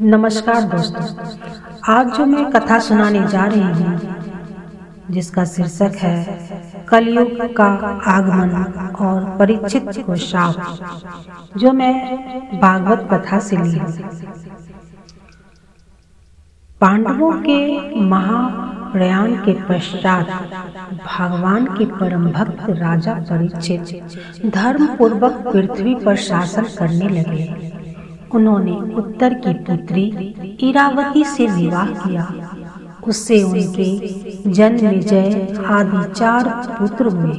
नमस्कार दोस्तों। आज जो मैं कथा सुनाने जा रही हूँ, जिसका शीर्षक है, कलयुग का आगमन और परीक्षित को शाप जो मैं भागवत कथा से ली पांडवों के महाप्रयाण के पश्चात भगवान के परम भक्त राजा परीक्षित धर्म पूर्वक पृथ्वी पर शासन करने लगे। उन्होंने उत्तर की पुत्री इरावती से विवाह किया। उससे उनके जन्म विजय आदि चार पुत्र हुए।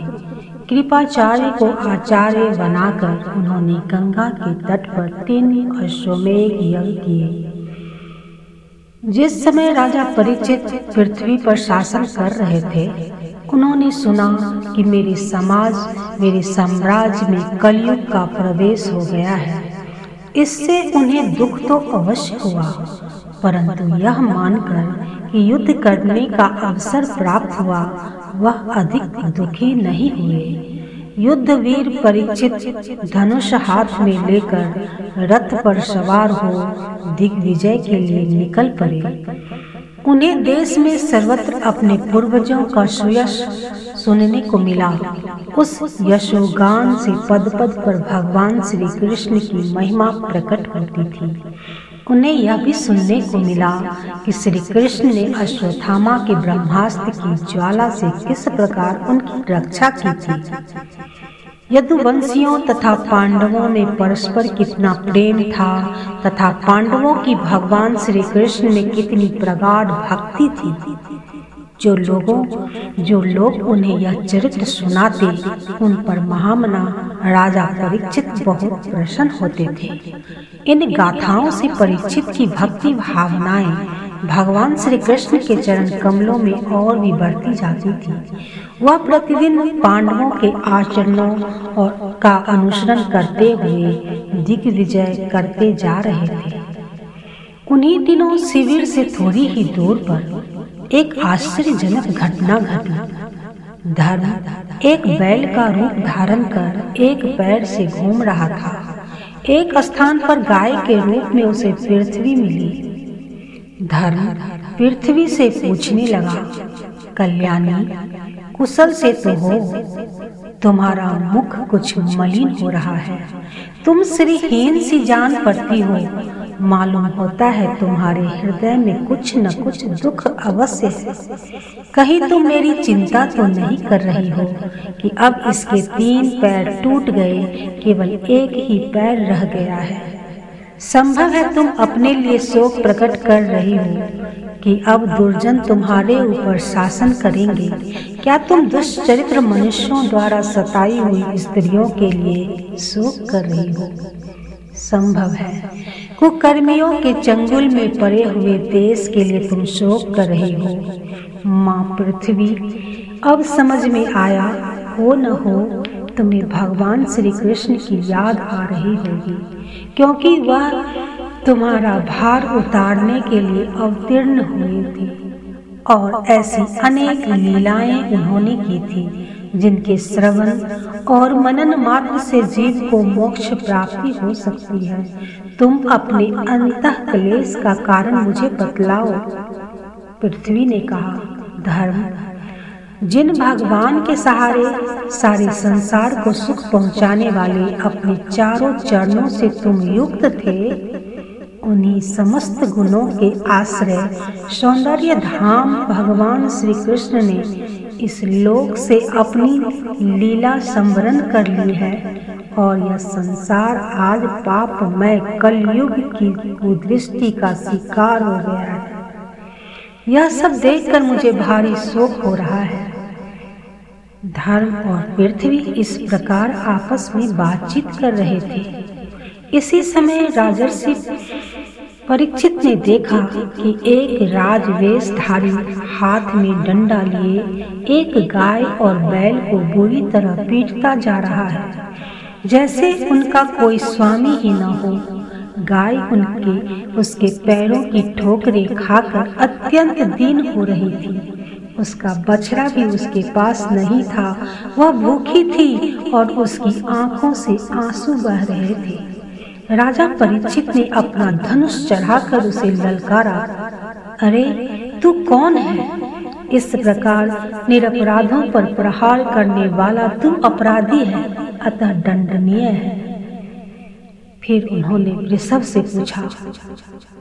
कृपाचार्य को आचार्य बनाकर उन्होंने गंगा के तट पर तीन अश्वमेघ यज्ञ किए। जिस समय राजा परिचित पृथ्वी पर शासन कर रहे थे, उन्होंने सुना कि मेरे समाज, मेरे साम्राज्य में कलयुग का प्रवेश हो गया है। इससे उन्हें दुख तो अवश्य हुआ, परंतु यह मानकर कि युद्ध करने का अवसर प्राप्त हुआ, वह अधिक दुखी नहीं हुए। युद्ध वीर परीक्षित धनुष हाथ में लेकर रथ पर सवार हो दिग्विजय के लिए निकल पड़े। उन्हें देश में सर्वत्र अपने पूर्वजों का सुयश सुनने को मिला। उस यशोगान से पद पद पर भगवान श्री कृष्ण की महिमा प्रकट होती थी। उन्हें यह भी सुनने को मिला कि श्री कृष्ण ने अश्वत्थामा के ब्रह्मास्त्र की ज्वाला से किस प्रकार उनकी रक्षा की थी। यदुवंशियों तथा पांडवों में परस्पर कितना प्रेम था तथा पांडवों की भगवान श्री कृष्ण में कितनी प्रगाढ़ भक्ति थी। जो लोगों, जो लोग उन्हें यह चरित्र सुनाते, उन पर महामना राजा परीक्षित बहुत प्रसन्न होते थे। इन गाथाओं से परीक्षित की भक्ति भावनाएँ भगवान श्री कृष्ण के चरण कमलों में और भी बढ़ती जाती थी। वह प्रतिदिन पांडवों के आचरणों और का अनुसरण करते हुए दिग्विजय करते जा रहे थे। उन्हीं दिनों शिविर से थोड़ी ही दूर पर एक आश्चर्यजनक घटना घटी। धर्म एक बैल का रूप धारण कर एक पैर से घूम रहा था। एक स्थान पर गाय के रूप में उसे पृथ्वी मिली। धर्म पृथ्वी से पूछने लगा, कल्याणी, कुशल से तो हो। तुम्हारा मुख कुछ मलिन हो रहा है। तुम श्रीहीन सी जान पड़ती हो। मालूम होता है तुम्हारे हृदय में कुछ न कुछ दुख अवश्य है। कहीं तुम मेरी चिंता तो नहीं कर रही हो कि अब इसके तीन पैर टूट गए, केवल एक ही पैर रह गया है। संभव है तुम अपने लिए शोक प्रकट कर रही हो कि अब दुर्जन तुम्हारे ऊपर शासन करेंगे। क्या तुम दुष्चरित्र मनुष्यों द्वारा सताई हुई स्त्रियों के लिए शोक कर रही हो? संभव है। कुकर्मियों के चंगुल में पड़े हुए देश के लिए तुम शोक कर रही हो। माँ पृथ्वी, अब समझ में आया, हो न हो, तुम्हें भगवान श्री कृष्ण की याद आ रही होगी, क्योंकि वह तुम्हारा भार उतारने के लिए अवतीर्ण हुई थी, और ऐसी अनेक लीलाएँ उन्होंने की थी। जिनके श्रवण और मनन मात्र से जीव को मोक्ष प्राप्ति हो सकती है। तुम अपने अंत क्लेश का कारण मुझे बतलाओ। पृथ्वी ने कहा, धर्म, जिन भगवान के सहारे सारे संसार को सुख पहुँचाने वाले अपने चारों चरणों से तुम युक्त थे, उन्हीं समस्त गुणों के आश्रय सौंदर्य धाम भगवान श्री कृष्ण ने इस लोक से अपनी लीला संवरण कर ली है और यह संसार आज पाप में कलयुग की कुदृष्टि का शिकार हो गया है। यह सब देखकर मुझे भारी शोक हो रहा है। धर्म और पृथ्वी इस प्रकार आपस में बातचीत कर रहे थे। इसी समय राजर्षि परीक्षित ने देखा कि एक राजवेशधारी हाथ में डंडा लिए एक गाय और बैल को बुरी तरह पीटता जा रहा है। जैसे उनका कोई स्वामी ही न हो, गाय उनके, उसके पैरों की ठोकरें खाकर अत्यंत दीन हो रही थी। उसका बछड़ा भी उसके पास नहीं था, वह भूखी थी और उसकी आँखों से आँसू बह रहे थे। राजा परीक्षित ने अपना धनुष चढ़ाकर उसे ललकारा। अरे, तू कौन है? इस प्रकार निरपराधों पर प्रहार करने वाला तू अपराधी है, अतः दंडनीय है। फिर उन्होंने वृषभ से पूछा,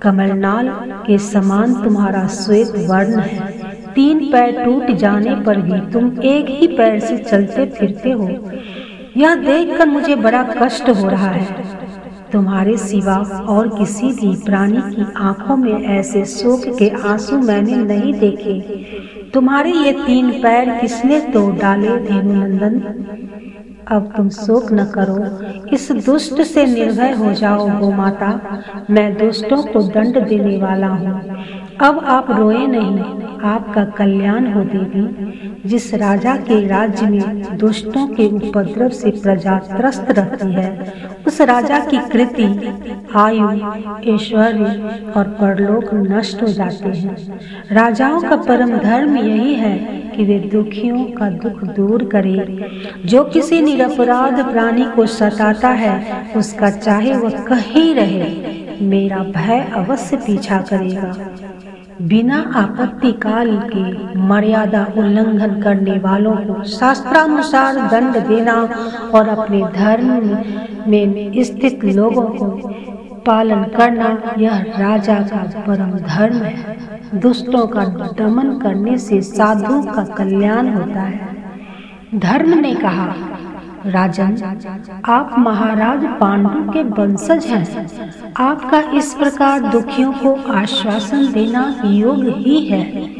कमलनाल के समान तुम्हारा श्वेत वर्ण है। तीन पैर टूट जाने पर भी तुम एक ही पैर से चलते फिरते हो। यह देखकर मुझे बड़ा कष्ट हो रहा है। तुम्हारे सिवा और किसी भी प्राणी की आँखों में ऐसे शोक के आँसू मैंने नहीं देखे। तुम्हारे ये तीन पैर किसने तो डाले धेनुनंदन अब तुम शोक न करो। इस दुष्ट से निर्भय हो जाओ गो माता। मैं दुष्टों को दंड देने वाला हूँ। अब आप रोए नहीं। आपका कल्याण हो देवी। जिस राजा के राज्य में दुष्टों के उपद्रव से प्रजा त्रस्त रहती है, उस राजा की कृति, आयु, ऐश्वर्य और परलोक नष्ट हो जाते हैं। राजाओं का परम धर्म यही है कि वे दुखियों का दुख दूर करे। जो किसी निरपराध प्राणी को सताता है, उसका चाहे वह कहीं रहे, मेरा भय अवश्य पीछा करेगा। बिना आपत्ति काल के मर्यादा उल्लंघन करने वालों को शास्त्रानुसार दंड देना और अपने धर्म में स्थित लोगों को पालन करना, यह राजा का परम धर्म है। दुष्टों का दमन करने से साधु का कल्याण होता है। धर्म ने कहा, राजन, आप महाराज पांडु के वंशज हैं। आपका इस प्रकार दुखियों को आश्वासन देना योग ही है।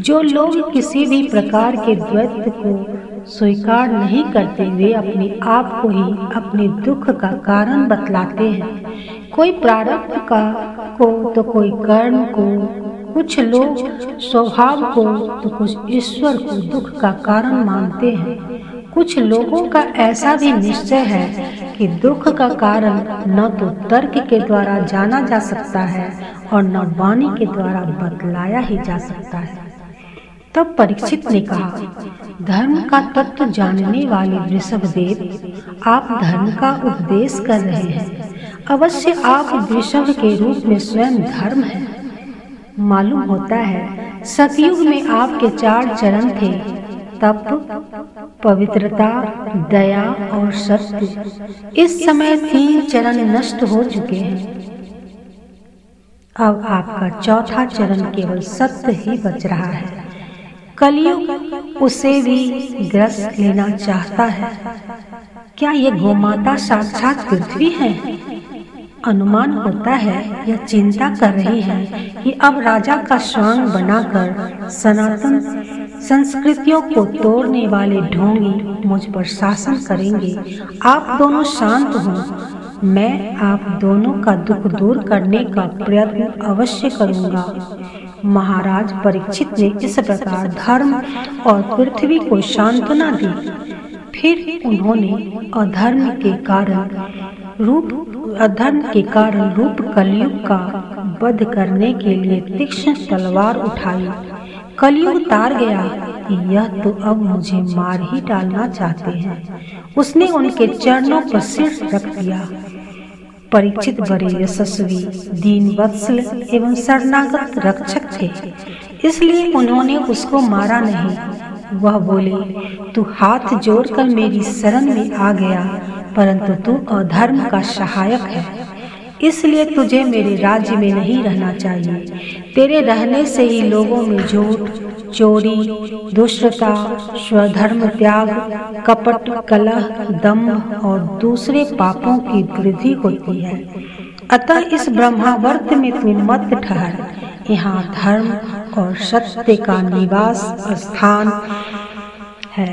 जो लोग किसी भी प्रकार के द्वैत को स्वीकार नहीं करते, वे अपने आप को ही अपने दुख का कारण बतलाते हैं। कोई प्रारब्ध का को तो कोई कर्म को कुछ लोग स्वभाव को तो कुछ ईश्वर को दुख का कारण मानते हैं। कुछ लोगों का ऐसा भी निश्चय है कि दुख का कारण न तो तर्क के द्वारा जाना जा सकता है और न वाणी के द्वारा बतलाया ही जा सकता है। तब परीक्षित ने कहा, धर्म का तत्व जानने वाले वृषभ देव, आप धर्म का उपदेश कर रहे हैं। अवश्य आप वृषभ के रूप में स्वयं धर्म है। मालूम होता है, सतयुग में आपके चार चरण थे, तप, पवित्रता, दया और सत्य। इस समय तीन चरण नष्ट हो चुके हैं। अब आपका चौथा चरण केवल सत्य ही बच रहा है। कलयुग उसे भी ग्रस्त लेना चाहता है। क्या ये गोमाता साक्षात पृथ्वी है? अनुमान होता है या चिंता कर रही है कि अब राजा का स्वांग बनाकर सनातन संस्कृतियों को तोड़ने वाले ढोंगी मुझ पर शासन करेंगे। आप दोनों शांत हो। मैं आप दोनों का दुख दूर करने का प्रयत्न अवश्य करूँगा। महाराज परीक्षित ने इस प्रकार धर्म और पृथ्वी को सांत्वना दी। फिर उन्होंने अधर्म के कारण रूप अधर्म के कारण रूप कलयुग का वध करने के लिए तीक्ष्ण तलवार उठाई। कलयुग तार गया यह तो अब मुझे मार ही डालना चाहते हैं। उसने उनके चरणों पर सिर रख दिया। परीक्षित बड़े यशस्वी, दीन वत्सल एवं शरणागत रक्षक थे। इसलिए उन्होंने उसको मारा नहीं। वह बोले, तू हाथ जोड़कर मेरी शरण में आ गया, परंतु तू अधर्म का सहायक है। इसलिए तुझे मेरे राज्य में नहीं रहना चाहिए। तेरे रहने से ही लोगों में झूठ, चोरी, दुष्टता, स्वधर्म त्याग, कपट, कलह दम्भ और दूसरे पापों की वृद्धि होती है। अतः इस ब्रह्मावर्त में तू मत ठहर। यहाँ धर्म और सत्य का निवास स्थान है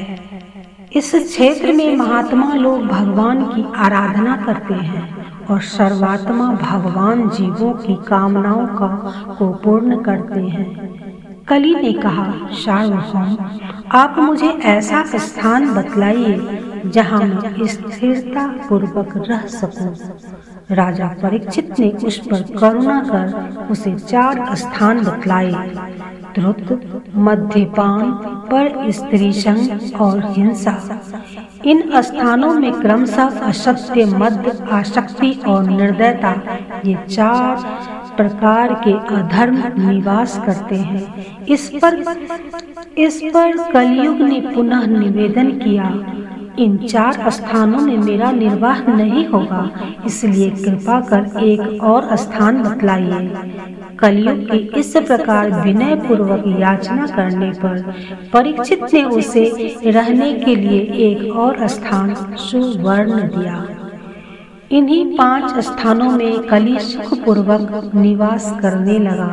इस क्षेत्र में महात्मा लोग भगवान की आराधना करते हैं और सर्वात्मा भगवान जीवों की कामनाओं का को पूर्ण करते हैं कली ने कहा, सार्वभौम, आप मुझे ऐसा स्थान बतलाइए जहाँ मैं स्थिरता पूर्वक रह सकूँ। राजा परीक्षित ने उस पर करुणा कर उसे चार स्थान बतलाए। द्रुत मध्यपान पर स्त्री संग और हिंसा। इन स्थानों में क्रमशः असत्य मध्य आसक्ति और निर्दयता, ये चार प्रकार के अधर्म निवास करते हैं। इस पर इस पर कलयुग ने पुनः निवेदन किया इन चार स्थानों में मेरा निर्वाह नहीं होगा, इसलिए कृपा कर एक और स्थान बतलाइए। कलयुग की इस प्रकार विनय पूर्वक याचना करने पर परीक्षित ने उसे रहने के लिए एक और स्थान सुवर्ण दिया। इन्हीं पाँच स्थानों में कली सुखपूर्वक निवास करने लगा।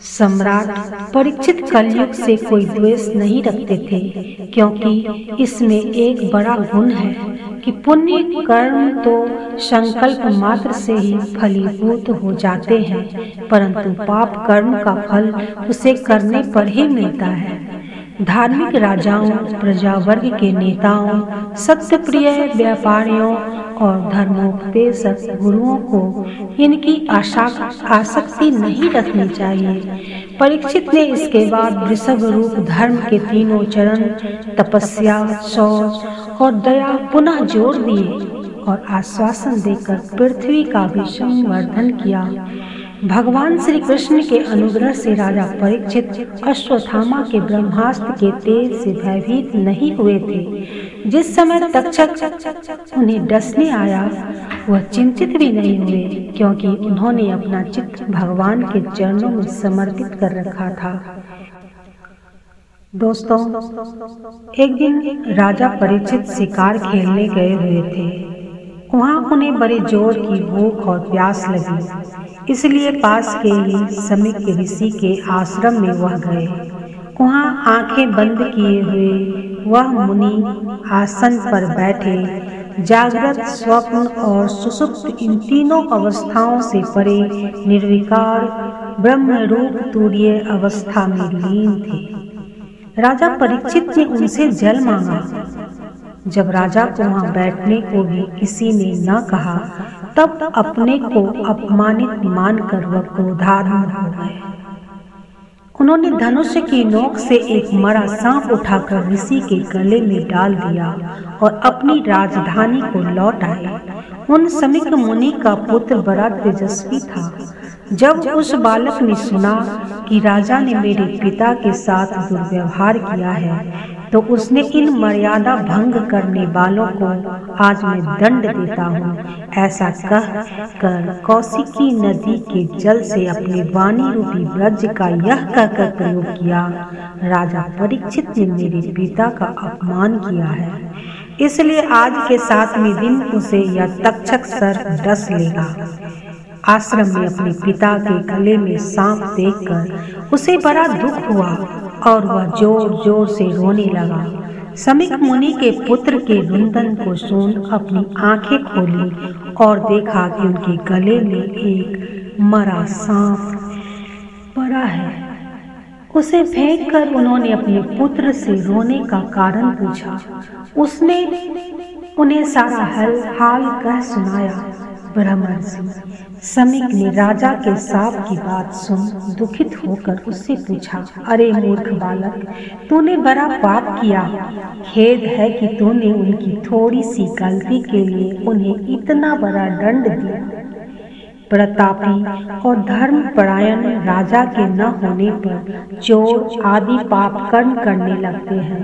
सम्राट परीक्षित कलयुग से कोई द्वेष नहीं रखते थे, क्योंकि इसमें एक बड़ा गुण है कि पुण्य कर्म तो संकल्प मात्र से ही फलीभूत हो जाते हैं, परंतु पाप कर्म का फल उसे करने पर ही मिलता है। धार्मिक राजाओं प्रजा वर्ग के नेताओं सत्य प्रिय व्यापारियों और धर्मोपदेशक गुरुओं को इनकी आसक्ति नहीं रखनी चाहिए। परीक्षित ने इसके बाद वृषभ रूप धर्म के तीनों चरण, तपस्या, शौच और दया पुनः जोड़ दिए और आश्वासन देकर पृथ्वी का भी संवर्धन किया। भगवान श्री कृष्ण के अनुग्रह से राजा परीक्षित अश्वत्थामा के ब्रह्मास्त्र के तेज से भयभीत नहीं हुए थे। जिस समय तक्षक उन्हें डसने आया, वह चिंतित भी नहीं हुए, क्योंकि उन्होंने अपना चित्त भगवान के चरणों में समर्पित कर रखा था। दोस्तों, एक दिन राजा परीक्षित शिकार खेलने गए हुए थे। वहाँ उन्हें बड़े ज़ोर की भूख और प्यास लगी। इसलिए पास के ही समीक ऋषि के आश्रम में वह गए। वहाँ आँखें बंद किए हुए वह मुनि आसन पर बैठे, जागृत, स्वप्न और सुसुप्त इन तीनों अवस्थाओं से परे निर्विकार ब्रह्म रूप तूर्य अवस्था में लीन थे। राजा परीक्षित ने उनसे जल मांगा। जब राजा को वहाँ बैठने को भी किसी ने न कहा, तब अपने को अपमानित मानकर वह क्रोधान्वित हो गए। उन्होंने धनुष की नोक से एक मरा सांप उठाकर ऋषि के गले में डाल दिया और अपनी राजधानी को लौट आए। उन समिक मुनि का पुत्र बड़ा तेजस्वी था। जब उस बालक ने सुना कि राजा ने मेरे पिता के साथ दुर्व्यवहार किया है तो उसने इन मर्यादा भंग करने वालों को आज मैं दंड देता हूँ। ऐसा कह कर कौशिकी नदी के जल से अपने वाणी रूपी ब्रज का यह कहकर प्रयोग किया, राजा परीक्षित ने मेरे पिता का अपमान किया है। इसलिए आज के सातवें दिन उसे यह तक्षक सर डस लेगा। आश्रम में अपने पिता के गले में सांप देखकर उसे बड़ा दुख हुआ। और वह ज़ोर ज़ोर से रोने लगा। समिक मुनि के पुत्र के रुंदन को सुन अपनी आँखें खोली और देखा कि उनके गले में एक मरा सांप पड़ा है। उसे फेंक कर उन्होंने अपने पुत्र से रोने का कारण पूछा। उसने उन्हें सारा हल हाल कह सुनाया। ब्राह्मण से समीक ने राजा के साप की बात सुन दुखित होकर उससे पूछा, अरे मूर्ख बालक, तूने बड़ा पाप किया। खेद है कि तूने उनकी थोड़ी सी गलती के लिए उन्हें इतना बड़ा दंड दिया। प्रतापी और धर्म परायण राजा के न होने पर चोर आदि पाप कर्म करने लगते हैं।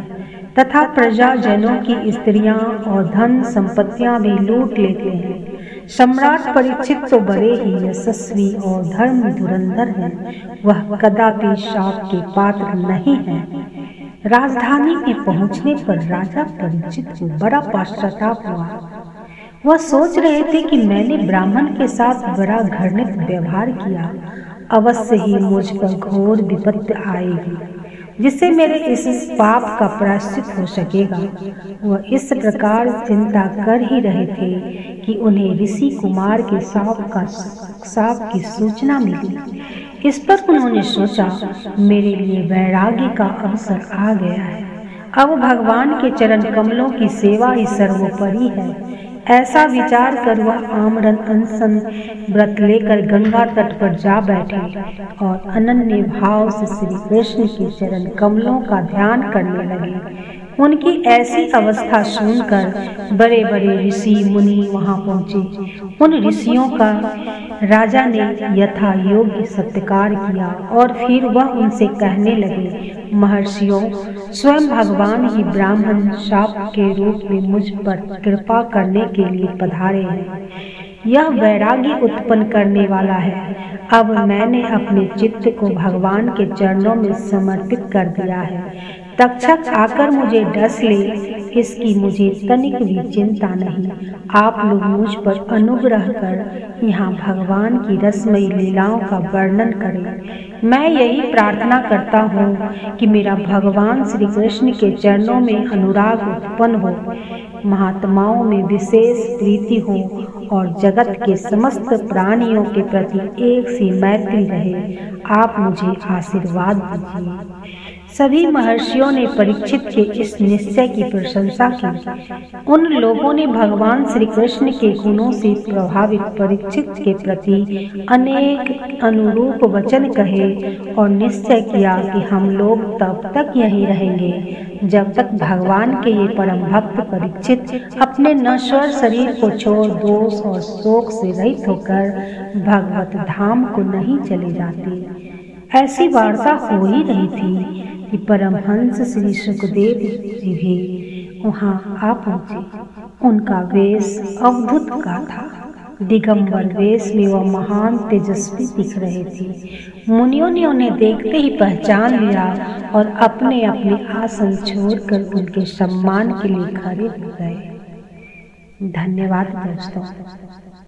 तथा प्रजाजनों की स्त्रियाँ और धन संपत्तियाँ भी लूट लेते हैं। सम्राट परीक्षित तो बड़े ही यशस्वी और धर्म धुरंधर हैं। वह कदापि शाप के पात्र नहीं है। राजधानी में पहुँचने पर राजा परीक्षित को बड़ा पश्चाताप हुआ। वह सोच रहे थे कि मैंने ब्राह्मण के साथ बड़ा घृणित व्यवहार किया। अवश्य ही मुझ पर घोर विपत्ति आएगी। जिससे मेरे इस पाप का प्राश्चित हो सकेगा। वह इस प्रकार चिंता कर ही रहे थे कि उन्हें ऋषि कुमार के साप का साप की सूचना मिली। इस पर उन्होंने सोचा, मेरे लिए वैराग्य का अवसर आ गया है। अब भगवान के चरण कमलों की सेवा ही सर्वोपरि है। ऐसा विचार कर वह आमरन अनसन, व्रत लेकर गंगा तट पर जा बैठे और अनन्य भाव से श्री कृष्ण के चरण कमलों का ध्यान करने लगे। उनकी ऐसी अवस्था सुनकर बड़े बड़े ऋषि मुनि वहाँ पहुँचे। उन ऋषियों का राजा ने यथा योग्य सत्कार किया और फिर वह उनसे कहने लगे, महर्षियों, स्वयं भगवान ही ब्राह्मण शाप के रूप में मुझ पर कृपा करने के लिए पधारे हैं। यह वैराग्य उत्पन्न करने वाला है। अब मैंने अपने चित्त को भगवान के चरणों में समर्पित कर दिया है। तक्षक आकर मुझे डस ले, इसकी मुझे तनिक भी चिंता नहीं। आप लोग मुझ पर अनुग्रह कर यहाँ भगवान की रसमयी लीलाओं का वर्णन करें। मैं यही प्रार्थना करता हूँ कि मेरा भगवान श्री कृष्ण के चरणों में अनुराग उत्पन्न हो। महात्माओं में विशेष प्रीति हो और जगत के समस्त प्राणियों के प्रति एक सी मैत्री रहे। आप मुझे आशीर्वाद दीजिए। सभी महर्षियों ने परीक्षित के इस निश्चय की प्रशंसा की। उन लोगों ने भगवान श्री कृष्ण के गुणों से प्रभावित परीक्षित के प्रति अनेक अनुरूप वचन कहे और निश्चय किया कि हम लोग तब तक यहीं रहेंगे, जब तक भगवान के ये परम भक्त परीक्षित अपने नश्वर शरीर को छोड़ दोष और शोक से रहित होकर भगवत धाम को नहीं चले जाते। ऐसी वार्ता हो ही रही थी कि परमहंस श्री सुखदेव जी भी वहाँ आ पहुँचे। उनका वेश अवधुत का था। दिगंबर वेश में वह महान तेजस्वी दिख रहे थे। मुनियों ने उन्हें देखते ही पहचान लिया और अपने अपने आसन छोड़कर उनके सम्मान के लिए खड़े हो गए। धन्यवाद दोस्तों।